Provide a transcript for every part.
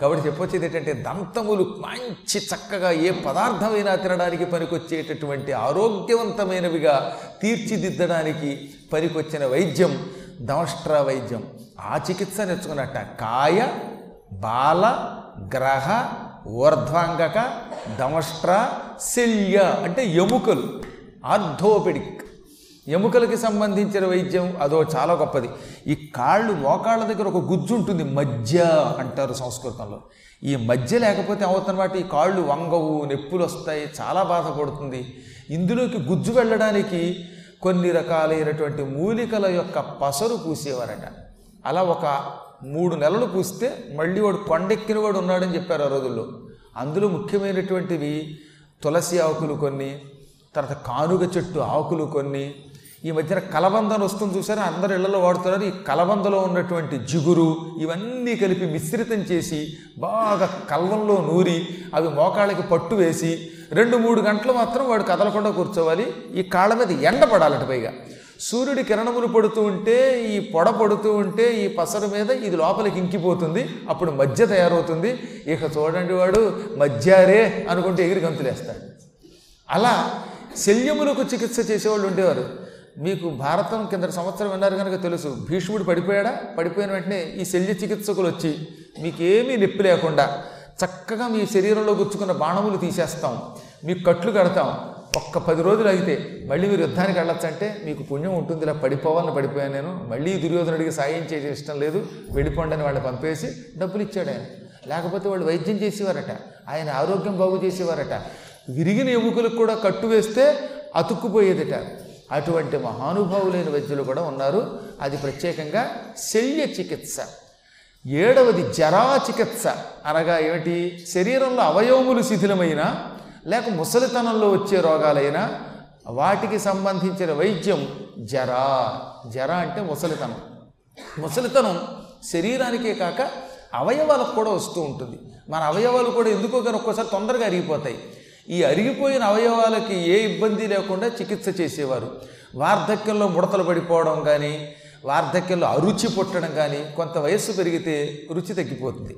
కాబట్టి చెప్పొచ్చేది ఏంటంటే దంతములు మంచి చక్కగా ఏ పదార్థమైనా తినడానికి పనికొచ్చేటటువంటి ఆరోగ్యవంతమైనవిగా తీర్చిదిద్దడానికి పనికొచ్చిన వైద్యం దమష్ట్ర వైద్యం. ఆ చికిత్స నేర్చుకున్నట్ట. కాయ బాల గ్రహ ఊర్ధ్వాంగక దంష్ట్ర శల్య అంటే ఎముకలు. ఆర్థోపెడిక్. ఎముకలకి సంబంధించిన వైద్యం అదో చాలా గొప్పది. ఈ కాళ్ళు మోకాళ్ళ దగ్గర ఒక గుజ్జు ఉంటుంది మధ్య అంటారు సంస్కృతంలో. ఈ మధ్య లేకపోతే అవుతున్నమాట ఈ కాళ్ళు వంగవు నొప్పులు వస్తాయి చాలా బాధపడుతుంది. ఇందులోకి గుజ్జు వెళ్ళడానికి కొన్ని రకాలైనటువంటి మూలికల యొక్క పసరు పూసేవారట. అలా ఒక మూడు నెలలు పూస్తే మళ్ళీ వాడు కొండెక్కిన వాడు ఉన్నాడని చెప్పారు ఆ రోజుల్లో. అందులో ముఖ్యమైనటువంటివి తులసి ఆకులు కొన్ని తర్వాత కానుగ చెట్టు ఆకులు కొన్ని ఈ మధ్యన కలబందను వస్తుంది చూసారా అందరు ఇళ్ళలో వాడుతున్నారు. ఈ కలబందలో ఉన్నటువంటి జిగురు ఇవన్నీ కలిపి మిశ్రితం చేసి బాగా కల్వంలో నూరి అవి మోకాళ్ళకి పట్టు వేసి రెండు మూడు గంటలు మాత్రం వాడు కదలకుండా కూర్చోవాలి. ఈ కాళ్ళ మీద ఎండ పడాలట పైగా. సూర్యుడి కిరణములు పడుతూ ఉంటే ఈ పొడ పడుతూ ఉంటే ఈ పసరు మీద ఇది లోపలికి ఇంకిపోతుంది. అప్పుడు మధ్య తయారవుతుంది. ఇక చూడండి వాడు మధ్యారే అనుకుంటే ఎగిరి గంతులేస్తాడు. అలా శల్యములకు చికిత్స చేసేవాళ్ళు ఉండేవారు. మీకు భారతం కింద సంవత్సరం విన్నారు కనుక తెలుసు. భీష్ముడు పడిపోయాడా? పడిపోయిన వెంటనే ఈ శల్య చికిత్సకులు వచ్చి మీకేమీ నొప్పి లేకుండా చక్కగా మీ శరీరంలో గుచ్చుకున్న బాణములు తీసేస్తాం. మీకు కట్లు కడతాం. ఒక్క పది రోజులు అయితే మళ్ళీ మీరు యుద్ధానికి వెళ్ళొచ్చంటే మీకు పుణ్యం ఉంటుంది ఇలా పడిపోవాలని పడిపోయాను నేను. మళ్ళీ దుర్యోధనుడికి సాయం చేసే ఇష్టం లేదు. వెళ్ళిపోండి అని వాళ్ళని పంపేసి డబ్బులు ఇచ్చాడు ఆయన. లేకపోతే వాళ్ళు వైద్యం చేసేవారట. ఆయన ఆరోగ్యం బాగు చేసేవారట. విరిగిన ఎముకలకు కూడా కట్టు వేస్తే అతుక్కుపోయేదట. అటువంటి మహానుభావులైన వైద్యులు కూడా ఉన్నారు. అది ప్రత్యేకంగా శల్య చికిత్స. ఏడవది జరా చికిత్స. అనగా ఏమిటి? శరీరంలో అవయవములు శిథిలమైన లేక ముసలితనంలో వచ్చే రోగాలైనా వాటికి సంబంధించిన వైద్యం జరా. జర అంటే ముసలితనం. ముసలితనం శరీరానికే కాక అవయవాలకు కూడా వస్తూ ఉంటుంది. మన అవయవాలు కూడా ఎందుకో కానీ ఒక్కోసారి తొందరగా అరిగిపోతాయి. ఈ అరిగిపోయిన అవయవాలకి ఏ ఇబ్బంది లేకుండా చికిత్స చేసేవారు. వార్ధక్యంలో ముడతలు పడిపోవడం కానీ వార్ధక్యంలో అరుచి పుట్టడం కానీ కొంత వయస్సు పెరిగితే రుచి తగ్గిపోతుంది.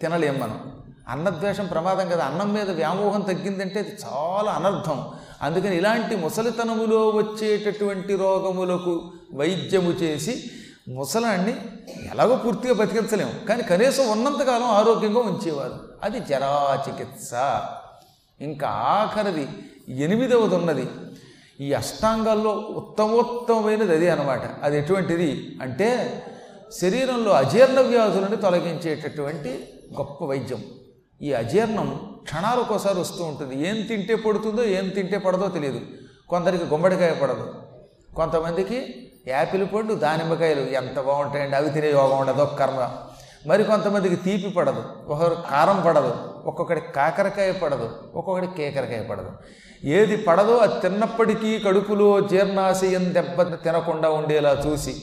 తినలేం మనం. అన్నద్వేషం ప్రమాదం కదా. అన్నం మీద వ్యామోహం తగ్గిందంటే అది చాలా అనర్థం. అందుకని ఇలాంటి ముసలితనములో వచ్చేటటువంటి రోగములకు వైద్యము చేసి ముసలాన్ని ఎలాగో పూర్తిగా బతికించలేము కానీ కనీసం ఉన్నంతకాలం ఆరోగ్యంగా ఉంచేవారు. అది జరా చికిత్స. ఇంకా ఆఖరిది ఎనిమిదవది ఉన్నది ఈ అష్టాంగాల్లో ఉత్తమోత్తమైనది అది అనమాట అది ఎటువంటిది అంటే శరీరంలో అజీర్ణ వ్యాధులను తొలగించేటటువంటి గొప్ప వైద్యం. ఈ అజీర్ణం క్షణాలకోసారి వస్తూ ఉంటుంది. ఏం తింటే పడుతుందో ఏం తింటే పడదో తెలియదు. కొందరికి గుమ్మడికాయ పడదు. కొంతమందికి యాపిల్ పండు దానిమ్మకాయలు ఎంత బాగుంటాయండి అవి తినే యోగం ఉండదు ఒక కర్మ. మరి కొంతమందికి తీపి పడదు ఒకరు కారం పడదు. ఒక్కొక్కడి కాకరకాయ పడదు ఒక్కొక్కడి కేకరకాయ పడదు. ఏది పడదో అది తిన్నప్పటికీ కడుపులో జీర్ణాశయం దెబ్బ తినకుండా ఉండేలా చూసి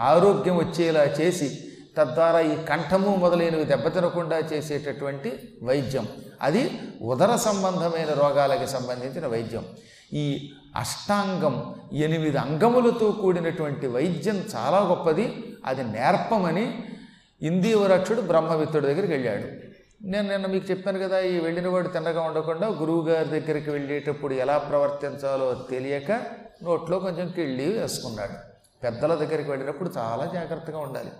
ఆరోగ్యం వచ్చేలా చేసి తద్వారా ఈ కంఠము మొదలైనవి దెబ్బతినకుండా చేసేటటువంటి వైద్యం. అది ఉదర సంబంధమైన రోగాలకి సంబంధించిన వైద్యం. ఈ అష్టాంగం ఎనిమిది అంగములతో కూడినటువంటి వైద్యం చాలా గొప్పది. అది నేర్పమని ఇందీవరక్షుడు బ్రహ్మవిత్తుడి దగ్గరికి వెళ్ళాడు. నేను నిన్న మీకు చెప్పాను కదా ఈ వెళ్ళినవాడు తిన్నగా ఉండకుండా గురువుగారి దగ్గరికి వెళ్ళేటప్పుడు ఎలా ప్రవర్తించాలో తెలియక నోట్లో కొంచెం కిళ్ళి వేసుకున్నాడు. పెద్దల దగ్గరికి వెళ్ళినప్పుడు చాలా జాగ్రత్తగా ఉండాలి.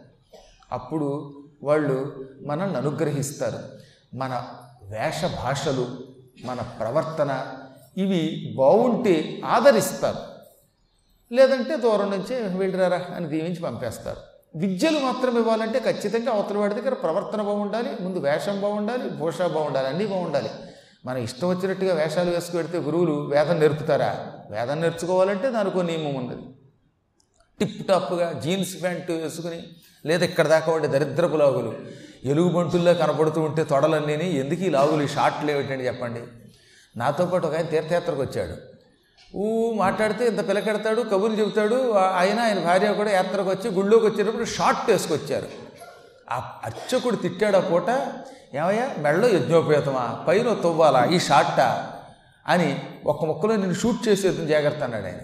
అప్పుడు వాళ్ళు మనల్ని అనుగ్రహిస్తారు. మన వేష భాషలు మన ప్రవర్తన ఇవి బాగుంటే ఆదరిస్తారు. లేదంటే దూరం నుంచే వెళ్ళిరారా అని దీవించి పంపేస్తారు. విద్యలు మాత్రం ఇవ్వాలంటే ఖచ్చితంగా అవతల వాడి దగ్గర ప్రవర్తన బాగుండాలి ముందు వేషం బాగుండాలి భూష బాగుండాలి అన్నీ బాగుండాలి. మనం ఇష్టం వచ్చినట్టుగా వేషాలు వేసుకు పెడితే గురువులు వేదం నేర్పుతారా? వేదం నేర్చుకోవాలంటే దానికి నియమం ఉన్నది టిప్ టాప్గా జీన్స్ ప్యాంటు వేసుకుని లేదా ఇక్కడ దాకా ఉండే దరిద్రపు లాగులు. ఎలుగుబంటుల్లో కనపడుతూ ఉంటే తొడలన్నీ ఎందుకు ఈ లాగులు ఈ షార్ట్లు ఏమిటండి చెప్పండి? నాతో పాటు ఒక ఆయన తీర్థయాత్రకు వచ్చాడు. ఊ మాట్లాడితే ఇంత పిలకెడతాడు కబుర్లు చెబుతాడు. ఆయన ఆయన భార్య కూడా యాత్రకు వచ్చి గుళ్ళోకి వచ్చేటప్పుడు షార్ట్ వేసుకొచ్చారు. ఆ అర్చకుడు తిట్టాడు ఆ పూట. ఏమయ్యా మెళ్ళో యజ్ఞోపేతమా పైన తవ్వాలా ఈ షార్టా అని ఒక్క ముక్కలో నేను షూట్ చేసేది జాగ్రత్త అన్నాడు ఆయన.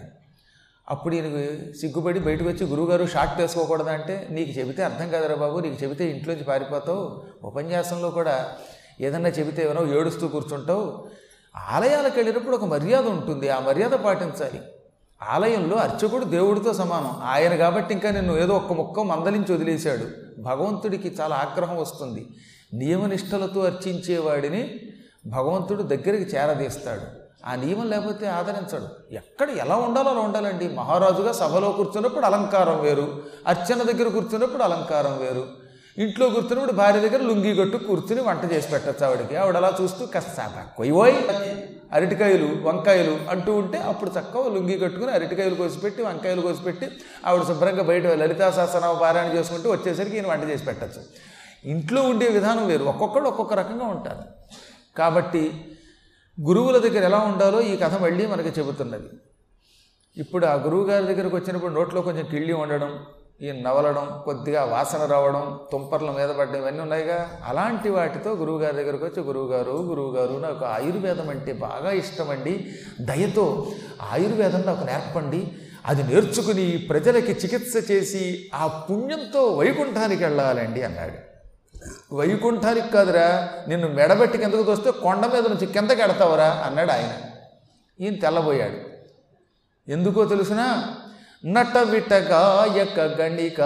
అప్పుడు ఈయనకు సిగ్గుపడి బయటకు వచ్చి గురువుగారు షార్ట్ వేసుకోకూడదంటే నీకు చెబితే అర్థం కాదురా బాబు నీకు చెబితే ఇంట్లోంచి పారిపోతావు. ఉపన్యాసంలో కూడా ఏదన్నా చెబితే ఏమో ఏడుస్తూ కూర్చుంటావు. ఆలయాలకు వెళ్ళినప్పుడు ఒక మర్యాద ఉంటుంది ఆ మర్యాద పాటించాలి. ఆలయంలో అర్చకుడు దేవుడితో సమానం. ఆయన కాబట్టి ఇంకా నిన్ను ఏదో ఒక్క ముక్క మందలించి వదిలేశాడు. భగవంతుడికి చాలా ఆగ్రహం వస్తుంది. నియమనిష్టలతో అర్చించేవాడిని భగవంతుడు దగ్గరికి చేరదీస్తాడు. ఆ నియమం లేకపోతే ఆదరించడు. ఎక్కడ ఎలా ఉండాలో అలా ఉండాలండి. మహారాజుగా సభలో కూర్చున్నప్పుడు అలంకారం వేరు. అర్చన దగ్గర కూర్చున్నప్పుడు అలంకారం వేరు. ఇంట్లో కూర్చున్నప్పుడు భార్య దగ్గర లుంగి కట్టు కూర్చుని వంట చేసి పెట్టచ్చు ఆవిడకి. ఆవిడ అలా చూస్తూ కాస్త కొయ్యోయ్ అరటికాయలు వంకాయలు అంటూ ఉంటే అప్పుడు చక్కగా లుంగి కట్టుకుని అరటికాయలు కోసిపెట్టి వంకాయలు కోసిపెట్టి ఆవిడ శుభ్రంగా బయట లలితా సహస్రనామ పారాయణ చేసుకుంటూ వచ్చేసరికి ఈయన వంట చేసి పెట్టచ్చు. ఇంట్లో ఉండే విధానం వేరు. ఒక్కొక్కడు ఒక్కొక్క రకంగా ఉంటారు. కాబట్టి గురువుల దగ్గర ఎలా ఉండాలో ఈ కథ మళ్ళీ మనకి చెబుతున్నది. ఇప్పుడు ఆ గురువు గారి దగ్గరకు వచ్చినప్పుడు నోట్లో కొంచెం కిళ్ళి ఉండడం ఈ నవలడం కొద్దిగా వాసన రావడం తుంపర్ల మీద పడడం ఇవన్నీ ఉన్నాయిగా. అలాంటి వాటితో గురువుగారి దగ్గరకు వచ్చి గురువుగారు గురువుగారు నాకు ఆయుర్వేదం అంటే బాగా ఇష్టమండి. దయతో ఆయుర్వేదం నాకు నేర్పండి. అది నేర్చుకుని ప్రజలకి చికిత్స చేసి ఆ పుణ్యంతో వైకుంఠానికి వెళ్ళాలండి అన్నాడు. వైకుంఠానికి కాదురా నిన్ను మెడబెట్టి కిందకు తోస్తే కొండ మీద నుంచి కిందకి ఎడతావరా అన్నాడు ఆయన. ఈయన తెల్లబోయాడు. ఎందుకో తెలుసునా నటవిటగాయక గణిక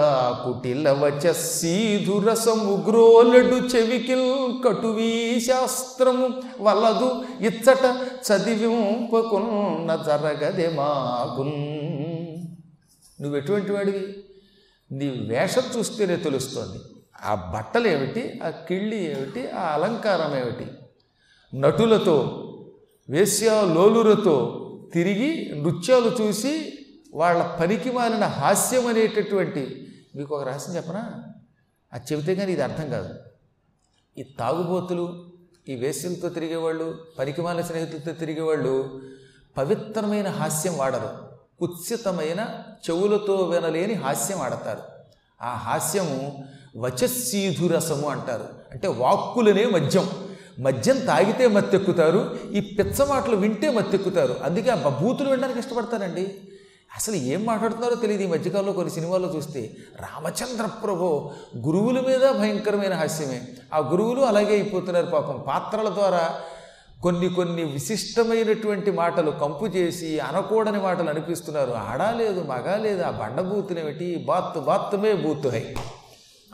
కుటిల సీధురసము గ్రోలడు చెవికిల్ కటువీ శాస్త్రము వలదు ఇచ్చట చదివింపకున్న జరగదే మాకున్ నువ్వు ఎటువంటి వాడివి? నీ వేషం చూస్తేనే తెలుస్తోంది. ఆ బట్టలు ఏమిటి? ఆ కిళ్ళి ఏమిటి? ఆ అలంకారం ఏమిటి? నటులతో వేశ్యాలోలులతో తిరిగి నృత్యాలు చూసి వాళ్ళ పనికి మాలిన హాస్యం అనేటటువంటి మీకు ఒక రహస్యం చెప్పనా? అది చెబితే కానీ ఇది అర్థం కాదు. ఈ తాగుబోతులు ఈ వేశ్యలతో తిరిగేవాళ్ళు పనికిమాల స్నేహితులతో తిరిగేవాళ్ళు పవిత్రమైన హాస్యం వాడరు. కుత్సితమైన చెవులతో వినలేని హాస్యం ఆడతారు. ఆ హాస్యము వచస్సీధురసము అంటారు. అంటే వాక్కులనే మద్యం. మద్యం తాగితే మత్తెక్కుతారు ఈ పిచ్చ మాటలు వింటే మత్తెక్కుతారు. అందుకే ఆ బూతులు వినడానికి ఇష్టపడతారండి. అసలు ఏం మాట్లాడుతున్నారో తెలియదు ఈ మధ్యకాలంలో కొన్ని సినిమాల్లో చూస్తే రామచంద్ర ప్రభు గురువుల మీద భయంకరమైన హాస్యమే. ఆ గురువులు అలాగే అయిపోతున్నారు పాపం. పాత్రల ద్వారా కొన్ని కొన్ని విశిష్టమైనటువంటి మాటలు కంపు చేసి అనకూడని మాటలు అనిపిస్తున్నారు. ఆడాలేదు మగాలేదు ఆ బండబూతులేమిటి బాత్ బాత్తుమే బూతు హై.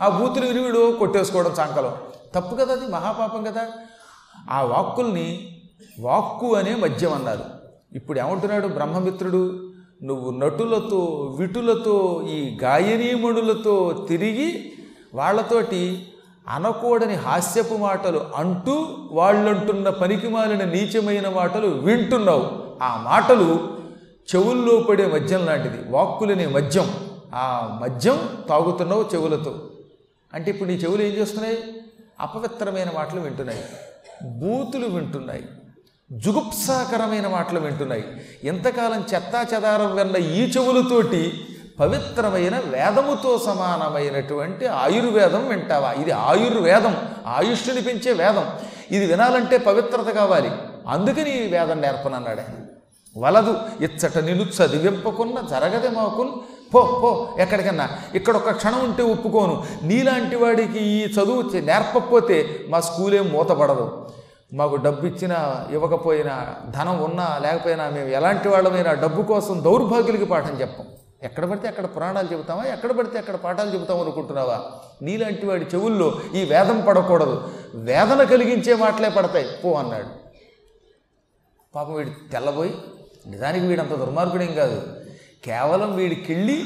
ఆ బూతులు విరివిడు కొట్టేసుకోవడం సాంకలం తప్పు కదా అది? మహాపాపం కదా? ఆ వాక్కుల్ని వాక్కు అనే మద్యం అన్నారు. ఇప్పుడు ఏమంటున్నాడు బ్రహ్మమిత్రుడు? నువ్వు నటులతో విటులతో ఈ గాయనీమణులతో తిరిగి వాళ్ళతోటి అనకూడని హాస్యపు మాటలు అంటూ వాళ్ళంటున్న పనికి మాలిన నీచమైన మాటలు వింటున్నావు. ఆ మాటలు చెవుల్లో పడే మద్యం లాంటిది వాక్కులనే మద్యం. ఆ మద్యం తాగుతున్నావు చెవులతో. అంటే ఇప్పుడు నీ చెవులు ఏం చేస్తున్నాయి? అపవిత్రమైన మాటలు వింటున్నాయి. బూతులు వింటున్నాయి. జుగుప్సాకరమైన మాటలు వింటున్నాయి. ఎంతకాలం చెత్తా చెదారం విన్న ఈ చెవులతోటి పవిత్రమైన వేదముతో సమానమైనటువంటి ఆయుర్వేదం వింటావా? ఇది ఆయుర్వేదం ఆయుష్ని పెంచే వేదం. ఇది వినాలంటే పవిత్రత కావాలి. అందుకని ఈ వేదం నేర్పనన్నాడే. వలదు ఇచ్చట నిన్ను చదివింపకున్న జరగదే మాకున్. పో పో ఎక్కడికన్నా. ఇక్కడ ఒక క్షణం ఉంటే ఒప్పుకోను. నీలాంటి వాడికి ఈ చదువు నేర్పకపోతే మా స్కూలేం మూతపడదు. మాకు డబ్బు ఇచ్చినా ఇవ్వకపోయినా ధనం ఉన్నా లేకపోయినా మేము ఎలాంటి వాళ్ళమైనా డబ్బు కోసం దౌర్భాగ్యులకి పాఠం చెప్పం. ఎక్కడ పడితే అక్కడ పురాణాలు చెబుతావా? ఎక్కడ పడితే అక్కడ పాఠాలు చెబుతాం అనుకుంటున్నావా? నీలాంటి వాడి చెవుల్లో ఈ వేదం పడకూడదు. వేదన కలిగించే మాటలే పడతాయి. పో అన్నాడు. పాపం వీడు తెల్లబోయి నిజానికి వీడంత దుర్మార్గుడేం కాదు. కేవలం వీడికెళ్ళి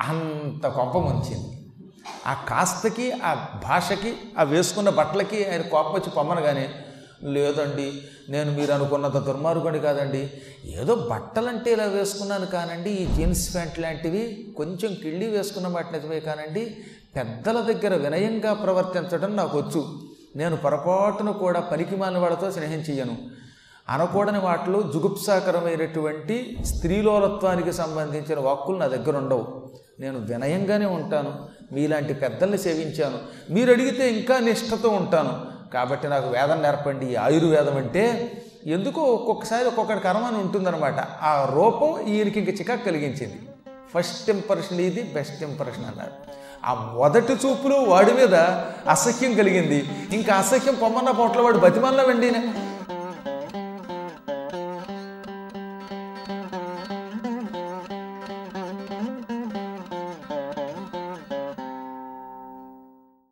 అంత కొంప ముంచింది. ఆ కాస్తకి ఆ భాషకి ఆ వేసుకున్న బట్టలకి ఆయన కోపం వచ్చి పొమ్మనగానే లేదండి నేను మీరు అనుకున్నంత దుర్మార్గుడి కాదండి. ఏదో బట్టలంటే ఇలా వేసుకున్నాను కానండి ఈ జీన్స్ ప్యాంట్ లాంటివి కొంచెం కిళ్ళి వేసుకున్న మాట నిజమే కానండి పెద్దల దగ్గర వినయంగా ప్రవర్తించడం నాకు వచ్చు. నేను పొరపాటున కూడా పనికి వాళ్ళతో స్నేహం చెయ్యను. అనకూడని వాటిలో జుగుప్సాకరమైనటువంటి స్త్రీలోలత్వానికి సంబంధించిన వాక్కులు నా దగ్గర ఉండవు. నేను వినయంగానే ఉంటాను. మీలాంటి పెద్దల్ని సేవించాను. మీరు అడిగితే ఇంకా నిష్ఠతో ఉంటాను. కాబట్టి నాకు వేదం నేర్పండి. ఆయుర్వేదం అంటే ఎందుకో ఒక్కొక్కసారి ఒక్కొక్కటి కర్మ అని ఉంటుందన్నమాట. ఆ రూపం ఈయనకి ఇంక చికాకు కలిగించింది. ఫస్ట్ ఇంప్రెషన్ ఇది బెస్ట్ ఇంప్రెషన్ అన్నారు. ఆ మొదటి చూపులో వాడి మీద అసహ్యం కలిగింది. ఇంకా అసహ్యం పొమ్మన్న పోట్ల వాడు బతిమల్ల వెండినే